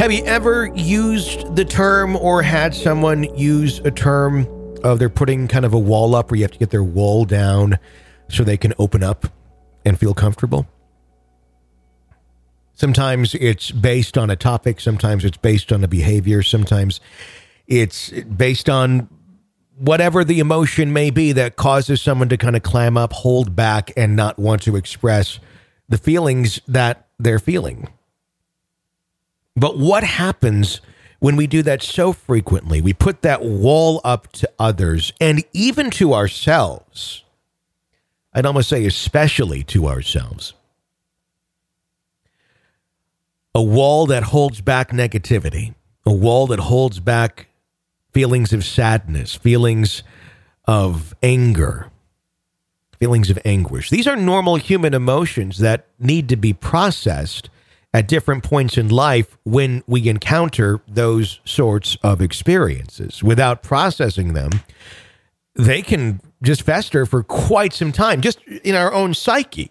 Have you ever used the term or had someone use a term of they're putting kind of a wall up where you have to get their wall down so they can open up and feel comfortable? Sometimes it's based on a topic, sometimes it's based on a behavior, sometimes it's based on whatever the emotion may be that causes someone to kind of clam up, hold back, and not want to express the feelings that they're feeling. But what happens when we do that so frequently? We put that wall up to others and even to ourselves. I'd almost say, especially to ourselves. A wall that holds back negativity, a wall that holds back feelings of sadness, feelings of anger, feelings of anguish. These are normal human emotions that need to be processed at different points in life when we encounter those sorts of experiences. Without processing them, they can just fester for quite some time, just in our own psyche.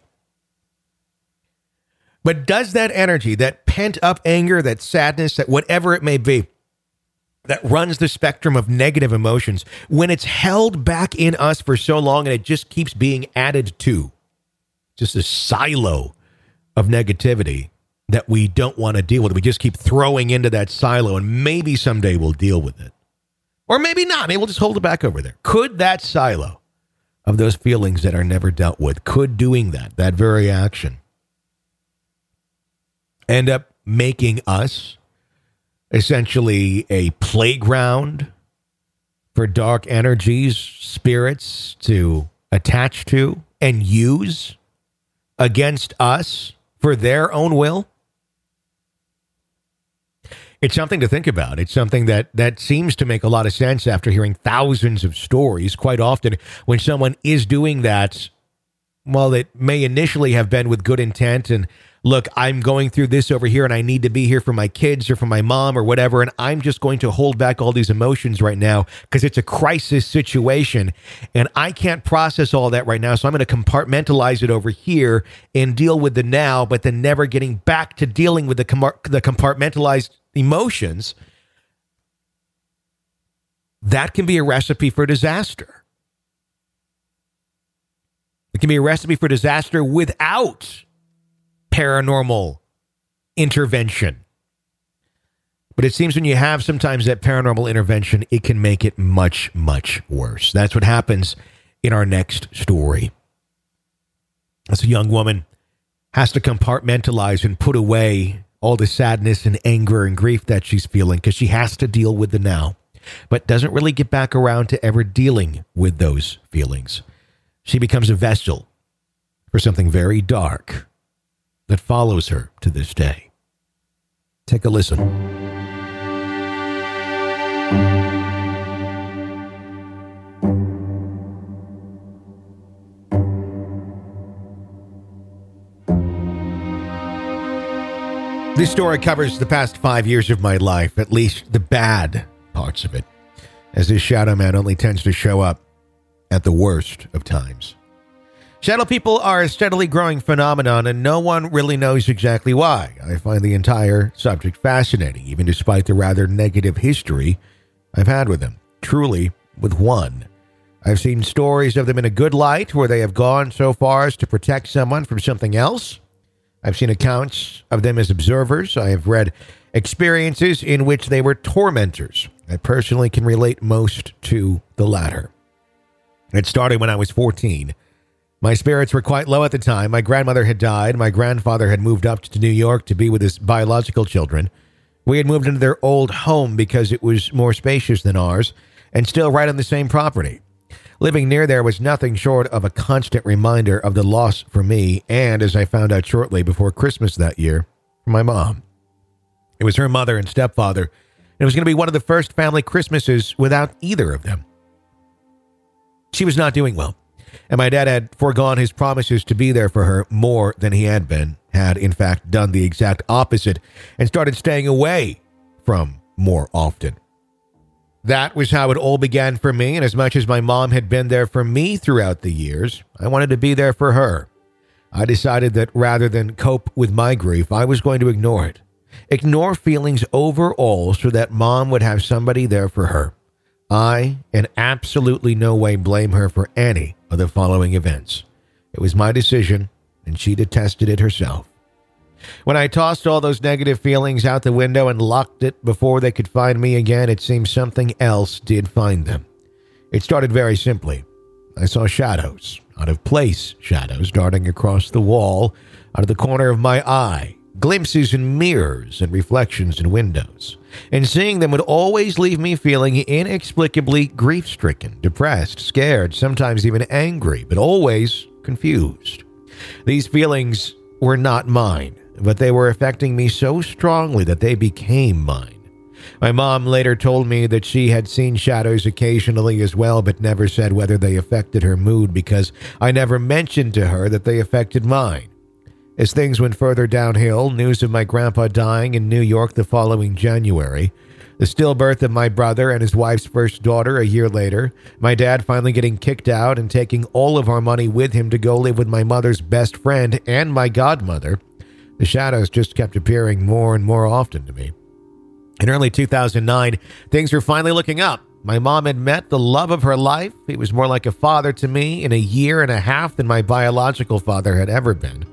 But does that energy, that pent up anger, that sadness, that whatever it may be, that runs the spectrum of negative emotions, when it's held back in us for so long and it just keeps being added to, just a silo of negativity, that we don't want to deal with. We just keep throwing into that silo and maybe someday we'll deal with it. Or maybe not. Maybe we'll just hold it back over there. Could that silo of those feelings that are never dealt with, could doing that, that very action, end up making us essentially a playground for dark energies, spirits to attach to and use against us for their own will? It's something to think about. It's something that that seems to make a lot of sense after hearing thousands of stories. Quite often, when someone is doing that, well, it may initially have been with good intent and look, I'm going through this over here and I need to be here for my kids or for my mom or whatever. And I'm just going to hold back all these emotions right now because it's a crisis situation and I can't process all that right now. So I'm going to compartmentalize it over here and deal with the now, but then never getting back to dealing with the, com- the compartmentalized emotions. That can be a recipe for disaster. It can be a recipe for disaster without paranormal intervention. But it seems when you have sometimes that paranormal intervention, it can make it much, much worse. That's what happens in our next story. As a young woman has to compartmentalize and put away all the sadness and anger and grief that she's feeling because she has to deal with the now, but doesn't really get back around to ever dealing with those feelings. She becomes a vessel for something very dark that follows her to this day. Take a listen. This story covers the past five years of my life, at least the bad parts of it, as this shadow man only tends to show up at the worst of times. Shadow people are a steadily growing phenomenon, and no one really knows exactly why. I find the entire subject fascinating, even despite the rather negative history I've had with them. Truly, with one. I've seen stories of them in a good light, where they have gone so far as to protect someone from something else. I've seen accounts of them as observers. I have read experiences in which they were tormentors. I personally can relate most to the latter. It started when I was 14. My spirits were quite low at the time. My grandmother had died. My grandfather had moved up to New York to be with his biological children. We had moved into their old home because it was more spacious than ours and still right on the same property. Living near there was nothing short of a constant reminder of the loss for me and, as I found out shortly before Christmas that year, for my mom. It was her mother and stepfather, and it was going to be one of the first family Christmases without either of them. She was not doing well and my dad had foregone his promises to be there for her more than he had been, had in fact done the exact opposite, and started staying away from more often. That was how it all began for me, and as much as my mom had been there for me throughout the years, I wanted to be there for her. I decided that rather than cope with my grief, I was going to ignore it. Ignore feelings overall so that mom would have somebody there for her. I, in absolutely no way, blame her for any of the following events. It was my decision, and she detested it herself. When I tossed all those negative feelings out the window and locked it before they could find me again, it seemed something else did find them. It started very simply. I saw shadows, out of place shadows, darting across the wall, out of the corner of my eye, glimpses in mirrors and reflections in windows. And seeing them would always leave me feeling inexplicably grief stricken, depressed, scared, sometimes even angry, but always confused. These feelings were not mine, but they were affecting me so strongly that they became mine. My mom later told me that she had seen shadows occasionally as well, but never said whether they affected her mood because I never mentioned to her that they affected mine. As things went further downhill, news of my grandpa dying in New York the following January, the stillbirth of my brother and his wife's first daughter a year later, my dad finally getting kicked out and taking all of our money with him to go live with my mother's best friend and my godmother, the shadows just kept appearing more and more often to me. In early 2009, things were finally looking up. My mom had met the love of her life. He was more like a father to me in a year and a half than my biological father had ever been.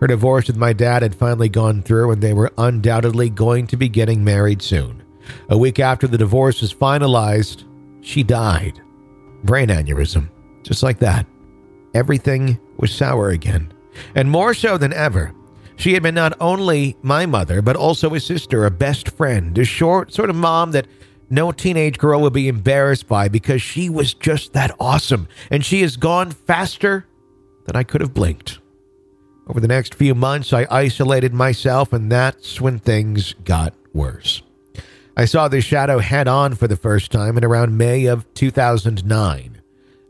Her divorce with my dad had finally gone through, and they were undoubtedly going to be getting married soon. A week after the divorce was finalized, she died. Brain aneurysm. Just like that. Everything was sour again. And more so than ever. She had been not only my mother, but also a sister, a best friend, a short sort of mom that no teenage girl would be embarrassed by because she was just that awesome. And she has gone faster than I could have blinked. Over the next few months, I isolated myself, and that's when things got worse. I saw the shadow head on for the first time in around May of 2009.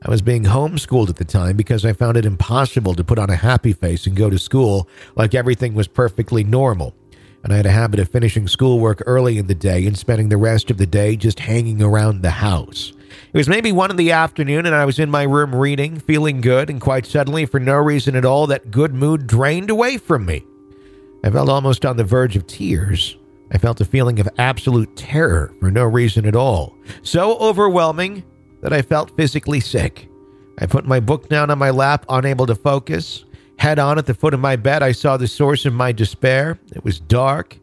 I was being homeschooled at the time because I found it impossible to put on a happy face and go to school like everything was perfectly normal. And I had a habit of finishing schoolwork early in the day and spending the rest of the day just hanging around the house. It was maybe one in the afternoon, and I was in my room reading, feeling good, and quite suddenly, for no reason at all, that good mood drained away from me. I felt almost on the verge of tears. I felt a feeling of absolute terror for no reason at all. So overwhelming that I felt physically sick. I put my book down on my lap, unable to focus. Head on at the foot of my bed, I saw the source of my despair. It was dark,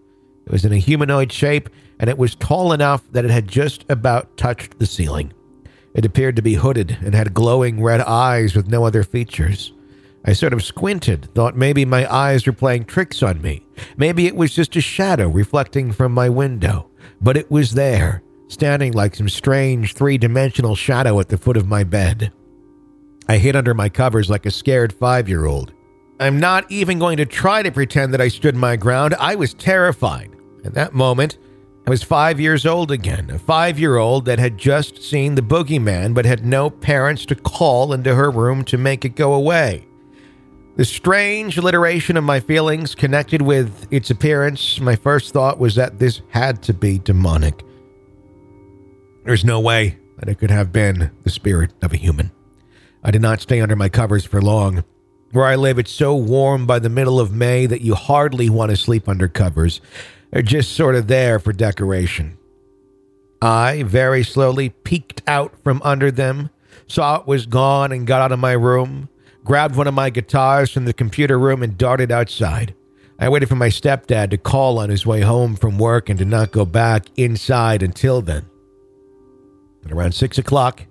it was in a humanoid shape, and it was tall enough that it had just about touched the ceiling. It appeared to be hooded and had glowing red eyes with no other features. I sort of squinted, thought maybe my eyes were playing tricks on me. Maybe it was just a shadow reflecting from my window. But it was there, standing like some strange three dimensional shadow at the foot of my bed. I hid under my covers like a scared five year old. I'm not even going to try to pretend that I stood my ground. I was terrified. At that moment, I was five years old again, a five year old that had just seen the boogeyman but had no parents to call into her room to make it go away. The strange alliteration of my feelings connected with its appearance, my first thought was that this had to be demonic. There's no way that it could have been the spirit of a human. I did not stay under my covers for long. Where I live, it's so warm by the middle of May that you hardly want to sleep under covers. They're just sort of there for decoration. I very slowly peeked out from under them, saw it was gone, and got out of my room, grabbed one of my guitars from the computer room, and darted outside. I waited for my stepdad to call on his way home from work and did not go back inside until then. At around six o'clock,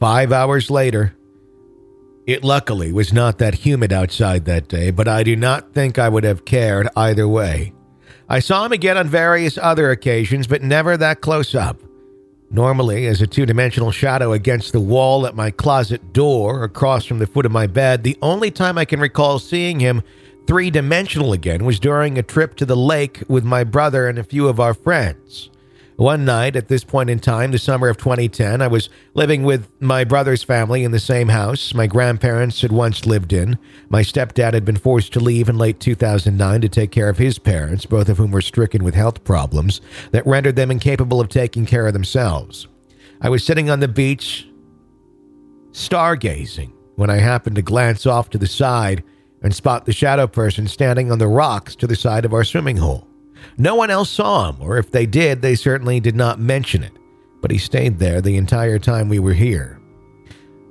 five hours later, it luckily was not that humid outside that day, but I do not think I would have cared either way. I saw him again on various other occasions, but never that close up. Normally, as a two dimensional shadow against the wall at my closet door across from the foot of my bed, the only time I can recall seeing him three dimensional again was during a trip to the lake with my brother and a few of our friends. One night, at this point in time, the summer of 2010, I was living with my brother's family in the same house my grandparents had once lived in. My stepdad had been forced to leave in late 2009 to take care of his parents, both of whom were stricken with health problems that rendered them incapable of taking care of themselves. I was sitting on the beach, stargazing, when I happened to glance off to the side and spot the shadow person standing on the rocks to the side of our swimming hole. No one else saw him, or if they did, they certainly did not mention it, but he stayed there the entire time we were here.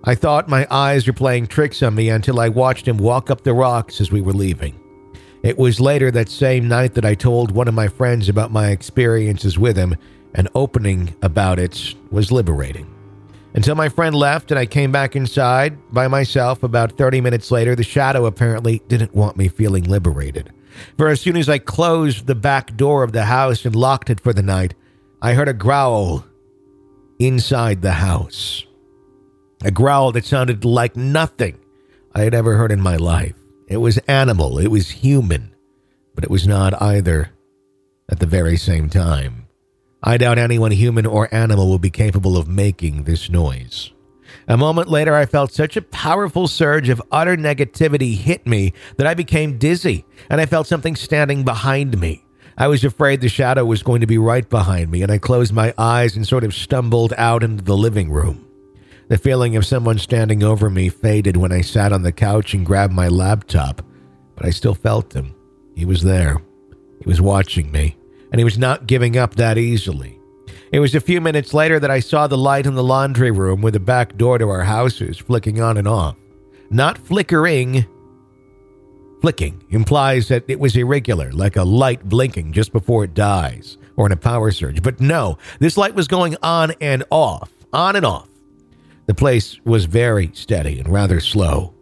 I thought my eyes were playing tricks on me until I watched him walk up the rocks as we were leaving. It was later that same night that I told one of my friends about my experiences with him, and opening about it was liberating. Until my friend left and I came back inside by myself about 30 minutes later, the shadow apparently didn't want me feeling liberated. For as soon as I closed the back door of the house and locked it for the night, I heard a growl inside the house. A growl that sounded like nothing I had ever heard in my life. It was animal, it was human, but it was not either at the very same time. I doubt anyone human or animal will be capable of making this noise. A moment later, I felt such a powerful surge of utter negativity hit me that I became dizzy, and I felt something standing behind me. I was afraid the shadow was going to be right behind me, and I closed my eyes and sort of stumbled out into the living room. The feeling of someone standing over me faded when I sat on the couch and grabbed my laptop, but I still felt him. He was there. He was watching me, and he was not giving up that easily. It was a few minutes later that I saw the light in the laundry room where the back door to our house is flicking on and off. Not flickering. Flicking implies that it was irregular, like a light blinking just before it dies, or in a power surge. But no, this light was going on and off, on and off. The place was very steady and rather slow.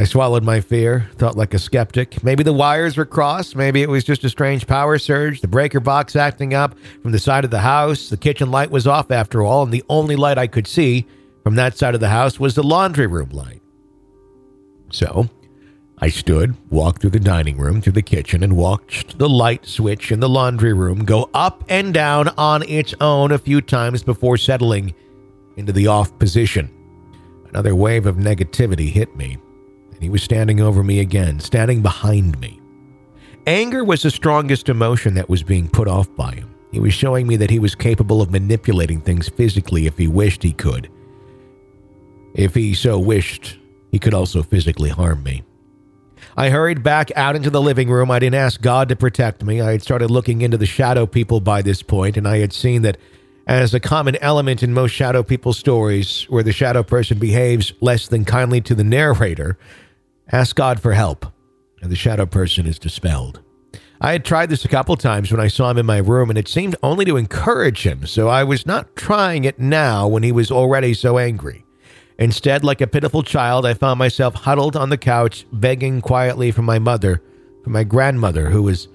I swallowed my fear, thought like a skeptic. Maybe the wires were crossed. Maybe it was just a strange power surge, the breaker box acting up from the side of the house. The kitchen light was off after all, and the only light I could see from that side of the house was the laundry room light. So I stood, walked through the dining room, through the kitchen, and watched the light switch in the laundry room go up and down on its own a few times before settling into the off position. Another wave of negativity hit me and he was standing over me again, standing behind me. Anger was the strongest emotion that was being put off by him. He was showing me that he was capable of manipulating things physically if he wished he could. If he so wished, he could also physically harm me. I hurried back out into the living room. I didn't ask God to protect me. I had started looking into the shadow people by this point, and I had seen that as a common element in most shadow people stories, where the shadow person behaves less than kindly to the narrator, Ask God for help, and the shadow person is dispelled. I had tried this a couple times when I saw him in my room, and it seemed only to encourage him, so I was not trying it now when he was already so angry. Instead, like a pitiful child, I found myself huddled on the couch, begging quietly for my mother, for my grandmother, who was,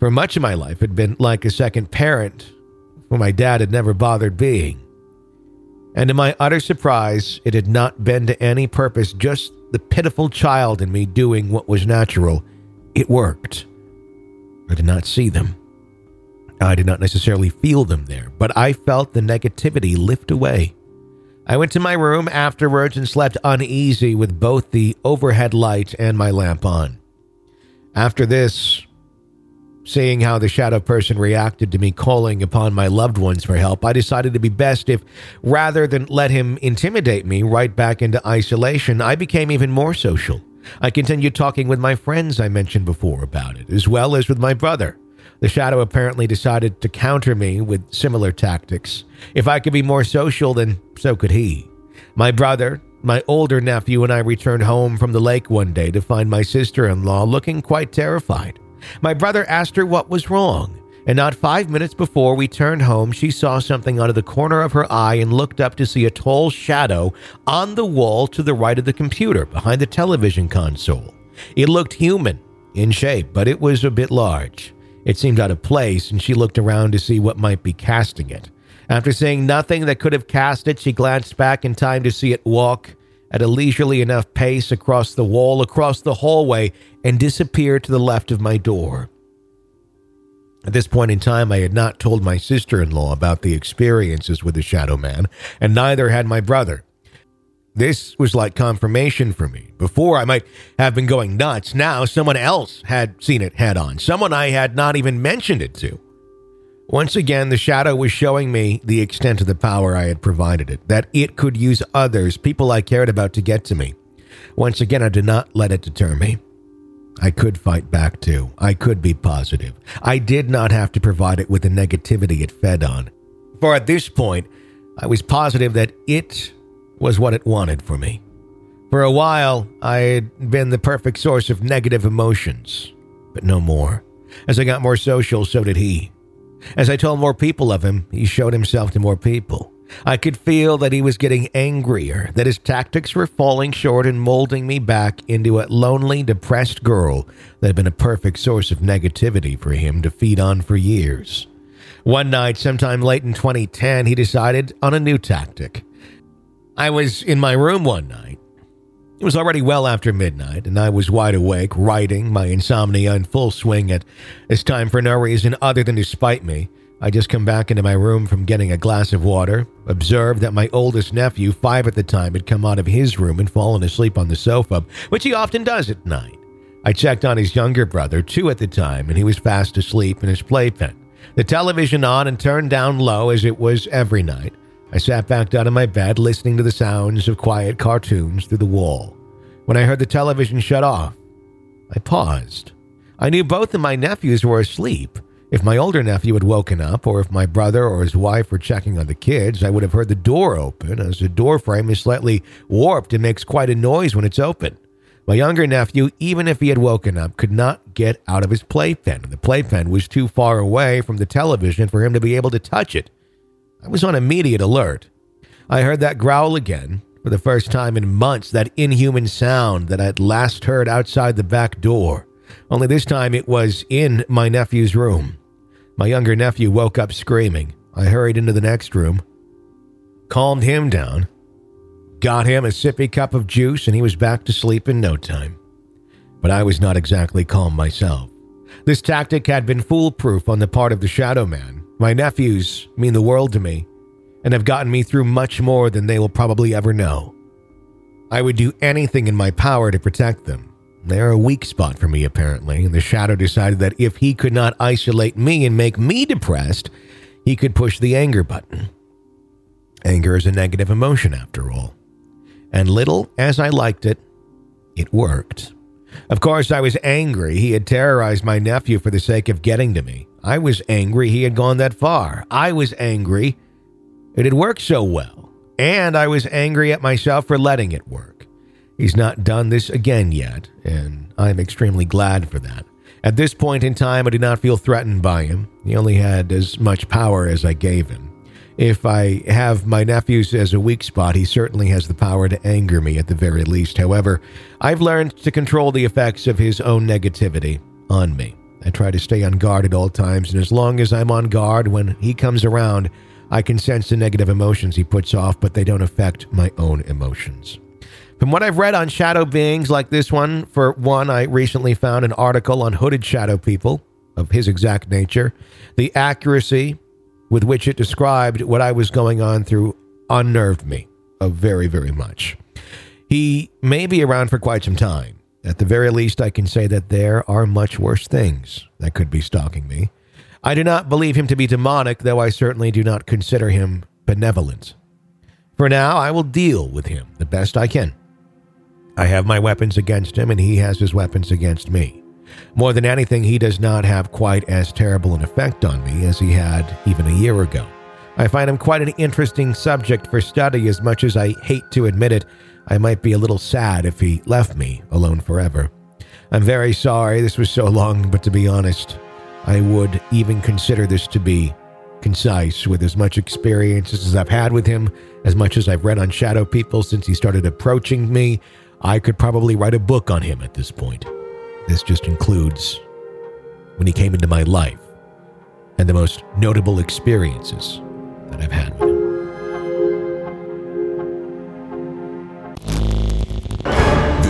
for much of my life, had been like a second parent, who my dad had never bothered being. And to my utter surprise, it had not been to any purpose, just the pitiful child in me doing what was natural, it worked. I did not see them. I did not necessarily feel them there, but I felt the negativity lift away. I went to my room afterwards and slept uneasy with both the overhead light and my lamp on. After this, Seeing how the shadow person reacted to me calling upon my loved ones for help, I decided to be best if, rather than let him intimidate me right back into isolation, I became even more social. I continued talking with my friends I mentioned before about it, as well as with my brother. The shadow apparently decided to counter me with similar tactics. If I could be more social, then so could he. My brother, my older nephew, and I returned home from the lake one day to find my sister in law looking quite terrified. My brother asked her what was wrong, and not five minutes before we turned home, she saw something out of the corner of her eye and looked up to see a tall shadow on the wall to the right of the computer behind the television console. It looked human in shape, but it was a bit large. It seemed out of place, and she looked around to see what might be casting it. After seeing nothing that could have cast it, she glanced back in time to see it walk at a leisurely enough pace across the wall, across the hallway, and disappear to the left of my door. At this point in time, I had not told my sister in law about the experiences with the Shadow Man, and neither had my brother. This was like confirmation for me. Before, I might have been going nuts. Now, someone else had seen it head on, someone I had not even mentioned it to. Once again, the shadow was showing me the extent of the power I had provided it, that it could use others, people I cared about, to get to me. Once again, I did not let it deter me. I could fight back too. I could be positive. I did not have to provide it with the negativity it fed on. For at this point, I was positive that it was what it wanted for me. For a while, I had been the perfect source of negative emotions, but no more. As I got more social, so did he. As I told more people of him, he showed himself to more people. I could feel that he was getting angrier, that his tactics were falling short and molding me back into a lonely, depressed girl that had been a perfect source of negativity for him to feed on for years. One night, sometime late in 2010, he decided on a new tactic. I was in my room one night. It was already well after midnight, and I was wide awake, writing, my insomnia in full swing at this time for no reason other than to spite me. I just come back into my room from getting a glass of water, observed that my oldest nephew, five at the time, had come out of his room and fallen asleep on the sofa, which he often does at night. I checked on his younger brother, two at the time, and he was fast asleep in his playpen. The television on and turned down low as it was every night. I sat back down in my bed, listening to the sounds of quiet cartoons through the wall. When I heard the television shut off, I paused. I knew both of my nephews were asleep. If my older nephew had woken up, or if my brother or his wife were checking on the kids, I would have heard the door open, as the door frame is slightly warped and makes quite a noise when it's open. My younger nephew, even if he had woken up, could not get out of his playpen. and The playpen was too far away from the television for him to be able to touch it. I was on immediate alert. I heard that growl again, for the first time in months, that inhuman sound that I had last heard outside the back door only this time it was in my nephew's room. My younger nephew woke up screaming. I hurried into the next room, calmed him down, got him a sippy cup of juice, and he was back to sleep in no time. But I was not exactly calm myself. This tactic had been foolproof on the part of the Shadow Man. My nephews mean the world to me and have gotten me through much more than they will probably ever know. I would do anything in my power to protect them, they're a weak spot for me, apparently, and the Shadow decided that if he could not isolate me and make me depressed, he could push the anger button. Anger is a negative emotion, after all. And little as I liked it, it worked. Of course, I was angry. He had terrorized my nephew for the sake of getting to me. I was angry he had gone that far. I was angry it had worked so well. And I was angry at myself for letting it work. He's not done this again yet, and I'm extremely glad for that. At this point in time, I do not feel threatened by him. He only had as much power as I gave him. If I have my nephews as a weak spot, he certainly has the power to anger me at the very least. However, I've learned to control the effects of his own negativity on me. I try to stay on guard at all times, and as long as I'm on guard when he comes around, I can sense the negative emotions he puts off, but they don't affect my own emotions. From what I've read on shadow beings like this one, for one, I recently found an article on hooded shadow people of his exact nature. The accuracy with which it described what I was going on through unnerved me very, very much. He may be around for quite some time. At the very least, I can say that there are much worse things that could be stalking me. I do not believe him to be demonic, though I certainly do not consider him benevolent. For now, I will deal with him the best I can. I have my weapons against him, and he has his weapons against me. More than anything, he does not have quite as terrible an effect on me as he had even a year ago. I find him quite an interesting subject for study, as much as I hate to admit it. I might be a little sad if he left me alone forever. I'm very sorry this was so long, but to be honest, I would even consider this to be concise with as much experience as I've had with him, as much as I've read on Shadow People since he started approaching me. I could probably write a book on him at this point. This just includes when he came into my life and the most notable experiences that I've had with him.